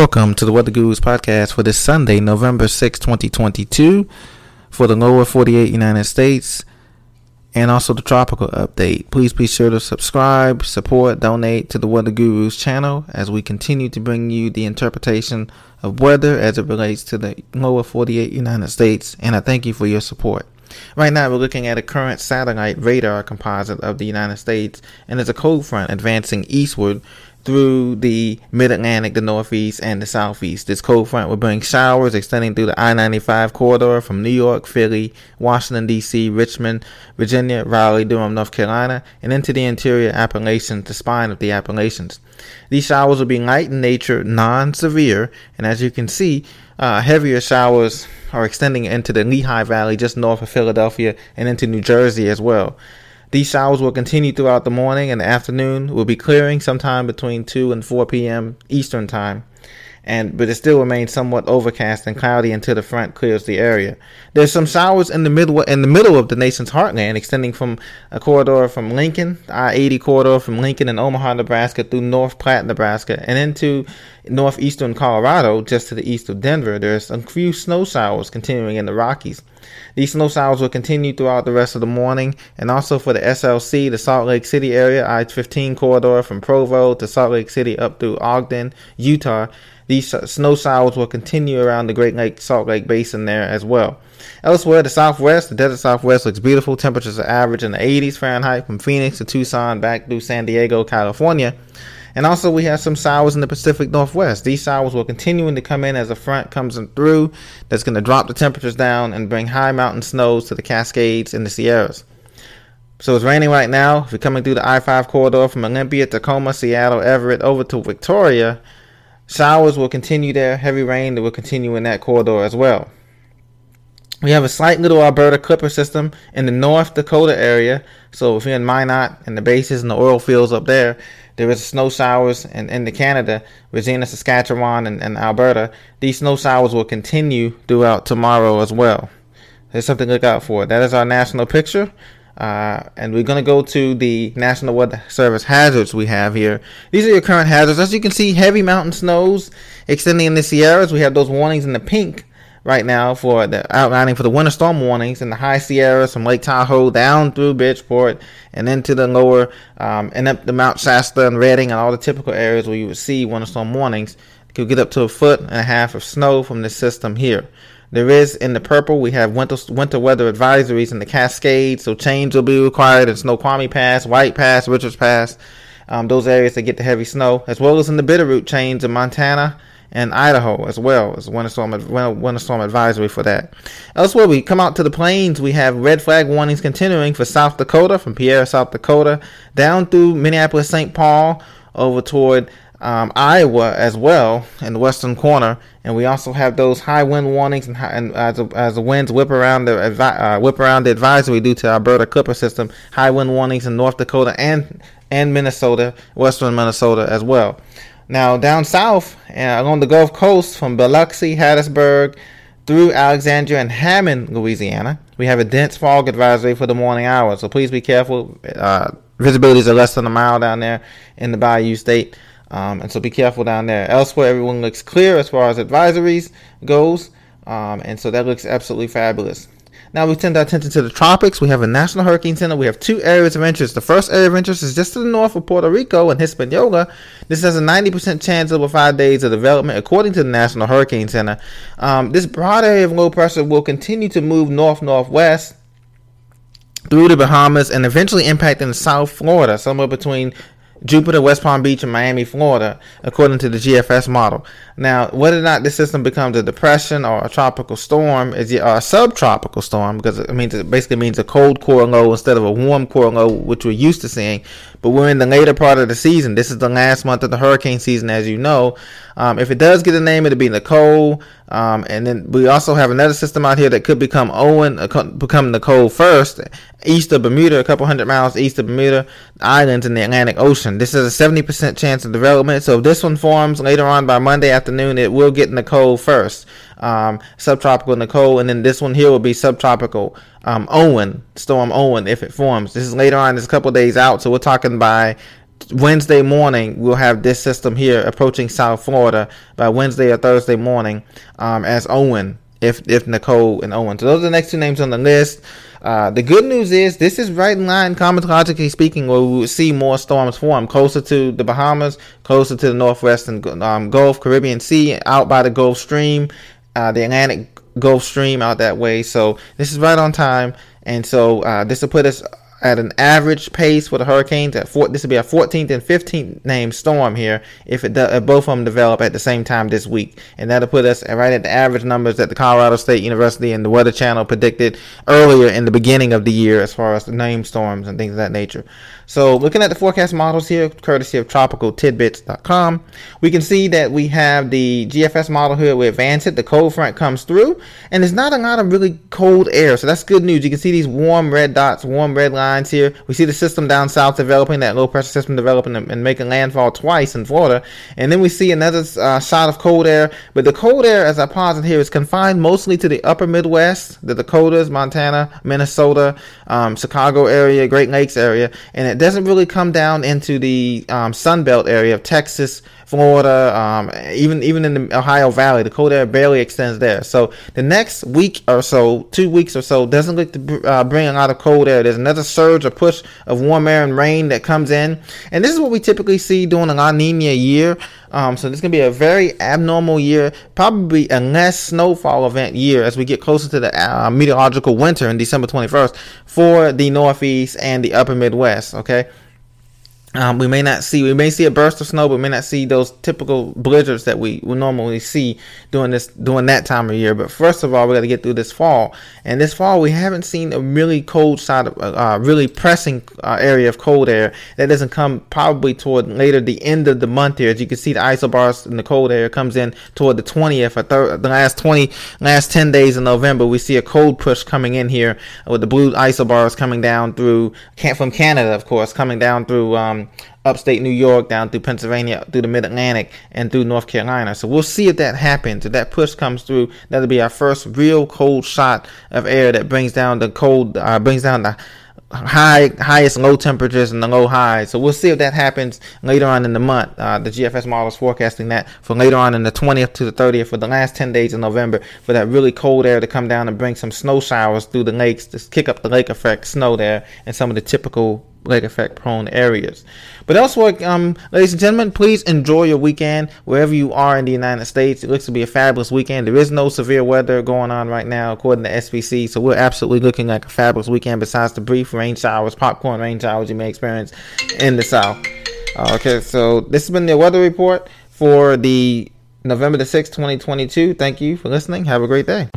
Welcome to the Weather Gurus podcast for this Sunday, November 6, 2022, for the lower 48 United States and also the tropical update. Please be sure to subscribe, support, donate to the Weather Gurus channel as we continue to bring you the interpretation of weather as it relates to the lower 48 United States. And I thank you for your support. Right now, we're looking at a current satellite radar composite of the United States, and it's a cold front advancing eastward through the mid Atlantic, the Northeast, and the Southeast. This cold front will bring showers extending through the I 95 corridor from New York, Philly, Washington, D.C., Richmond, Virginia, Raleigh, Durham, North Carolina, and into the interior Appalachians, the spine of the Appalachians. These showers will be light in nature, non severe, and as you can see, uh, heavier showers are extending into the Lehigh Valley just north of Philadelphia and into New Jersey as well. These showers will continue throughout the morning and the afternoon. Will be clearing sometime between 2 and 4 p.m. Eastern Time and but it still remains somewhat overcast and cloudy until the front clears the area. There's some showers in the middle in the middle of the nation's heartland, extending from a corridor from Lincoln, I-80 corridor from Lincoln and Omaha, Nebraska, through North Platte, Nebraska, and into northeastern Colorado, just to the east of Denver. There's a few snow showers continuing in the Rockies. These snow showers will continue throughout the rest of the morning, and also for the SLC, the Salt Lake City area, I-15 corridor from Provo to Salt Lake City up through Ogden, Utah. These snow showers will continue around the Great Lake Salt Lake Basin there as well. Elsewhere, the Southwest, the desert Southwest looks beautiful. Temperatures are average in the 80s Fahrenheit from Phoenix to Tucson back through San Diego, California. And also, we have some showers in the Pacific Northwest. These showers will continue to come in as the front comes in through. That's going to drop the temperatures down and bring high mountain snows to the Cascades and the Sierras. So it's raining right now. If you're coming through the I 5 corridor from Olympia, Tacoma, Seattle, Everett, over to Victoria, Showers will continue there. Heavy rain that will continue in that corridor as well. We have a slight little Alberta clipper system in the North Dakota area. So if you're in Minot and the bases and the oil fields up there, there is snow showers in, in the Canada, Regina, Saskatchewan, and, and Alberta. These snow showers will continue throughout tomorrow as well. There's something to look out for. That is our national picture. Uh, and we're going to go to the National Weather Service hazards we have here. These are your current hazards. As you can see, heavy mountain snows extending in the Sierras. We have those warnings in the pink right now for the outlining for the winter storm warnings in the high Sierras from Lake Tahoe down through Bridgeport and into the lower um, and up the Mount Shasta and Redding and all the typical areas where you would see winter storm warnings. Could get up to a foot and a half of snow from this system here. There is in the purple, we have winter winter weather advisories in the Cascades, so change will be required in Snoqualmie Pass, White Pass, Richards Pass, um, those areas that get the heavy snow, as well as in the Bitterroot chains in Montana and Idaho as well as winter storm winter storm advisory for that. Elsewhere, we come out to the plains. We have red flag warnings continuing for South Dakota from Pierre, South Dakota, down through Minneapolis, St. Paul, over toward um, Iowa as well in the western corner, and we also have those high wind warnings and, high, and as, as the winds whip around the uh, whip around the advisory due to Alberta Clipper system, high wind warnings in North Dakota and and Minnesota, western Minnesota as well. Now down south uh, along the Gulf Coast from Biloxi, Hattiesburg through Alexandria and Hammond, Louisiana, we have a dense fog advisory for the morning hours. So please be careful. Uh, visibilities are less than a mile down there in the Bayou State. Um, and so be careful down there. Elsewhere, everyone looks clear as far as advisories goes. Um, and so that looks absolutely fabulous. Now we turn our attention to the tropics. We have a National Hurricane Center. We have two areas of interest. The first area of interest is just to the north of Puerto Rico and Hispaniola. This has a 90% chance over five days of development, according to the National Hurricane Center. Um, this broad area of low pressure will continue to move north northwest through the Bahamas and eventually impacting South Florida, somewhere between Jupiter, West Palm Beach, and Miami, Florida, according to the GFS model. Now, whether or not this system becomes a depression or a tropical storm is a subtropical storm because it means it basically means a cold core low instead of a warm core low, which we're used to seeing. But we're in the later part of the season. This is the last month of the hurricane season, as you know. Um, if it does get a name, it'll be Nicole. Um, and then we also have another system out here that could become Owen, uh, become Nicole first, east of Bermuda, a couple hundred miles east of Bermuda Islands in the Atlantic Ocean. This is a 70% chance of development. So if this one forms later on by Monday afternoon, it will get Nicole first um, subtropical Nicole, and then this one here will be subtropical um, Owen, Storm Owen, if it forms. This is later on, it's a couple days out, so we're talking by Wednesday morning, we'll have this system here approaching South Florida by Wednesday or Thursday morning um, as Owen, if if Nicole and Owen. So those are the next two names on the list. Uh, the good news is this is right in line, climatologically speaking, where we will see more storms form closer to the Bahamas, closer to the northwestern um, Gulf, Caribbean Sea, out by the Gulf Stream, uh, the Atlantic Gulf Stream out that way. So this is right on time, and so uh, this will put us at an average pace for the hurricanes at four, this will be a 14th and 15th name storm here if it if both of them develop at the same time this week. And that'll put us right at the average numbers that the Colorado State University and the Weather Channel predicted earlier in the beginning of the year as far as the name storms and things of that nature. So looking at the forecast models here courtesy of tropicaltidbits.com we can see that we have the GFS model here we advance it the cold front comes through and there's not a lot of really cold air. So that's good news. You can see these warm red dots warm red lines lines here. We see the system down south developing, that low pressure system developing and making landfall twice in Florida. And then we see another uh, shot of cold air. But the cold air, as I posit here, is confined mostly to the upper Midwest, the Dakotas, Montana, Minnesota, um, Chicago area, Great Lakes area. And it doesn't really come down into the um, Sun Belt area of Texas, Florida, um, even even in the Ohio Valley, the cold air barely extends there. So the next week or so, two weeks or so, doesn't look to uh, bring a lot of cold air. There's another surge or push of warm air and rain that comes in, and this is what we typically see during a La Nina year. Um, so this is gonna be a very abnormal year, probably a less snowfall event year as we get closer to the uh, meteorological winter in December 21st for the Northeast and the Upper Midwest. Okay. Um, we may not see we may see a burst of snow, but we may not see those typical blizzards that we would normally see during this during that time of year. But first of all, we got to get through this fall, and this fall we haven't seen a really cold side of uh, really pressing uh, area of cold air that doesn't come probably toward later the end of the month here. As you can see, the isobars and the cold air comes in toward the 20th or thir- the last 20 last 10 days in November. We see a cold push coming in here with the blue isobars coming down through from Canada, of course, coming down through. Um, upstate New York down through Pennsylvania, through the Mid Atlantic, and through North Carolina. So we'll see if that happens. If that push comes through, that'll be our first real cold shot of air that brings down the cold, uh, brings down the high highest low temperatures and the low highs. So we'll see if that happens later on in the month. Uh, the GFS model is forecasting that for later on in the 20th to the 30th for the last 10 days of November for that really cold air to come down and bring some snow showers through the lakes to kick up the lake effect snow there and some of the typical lake effect prone areas. But elsewhere, um, ladies and gentlemen, please enjoy your weekend wherever you are in the United States. It looks to be a fabulous weekend. There is no severe weather going on right now, according to SPC. So we're absolutely looking like a fabulous weekend. Besides the brief rain showers, popcorn rain showers you may experience in the south. Okay, so this has been the weather report for the November the 6th, 2022. Thank you for listening. Have a great day.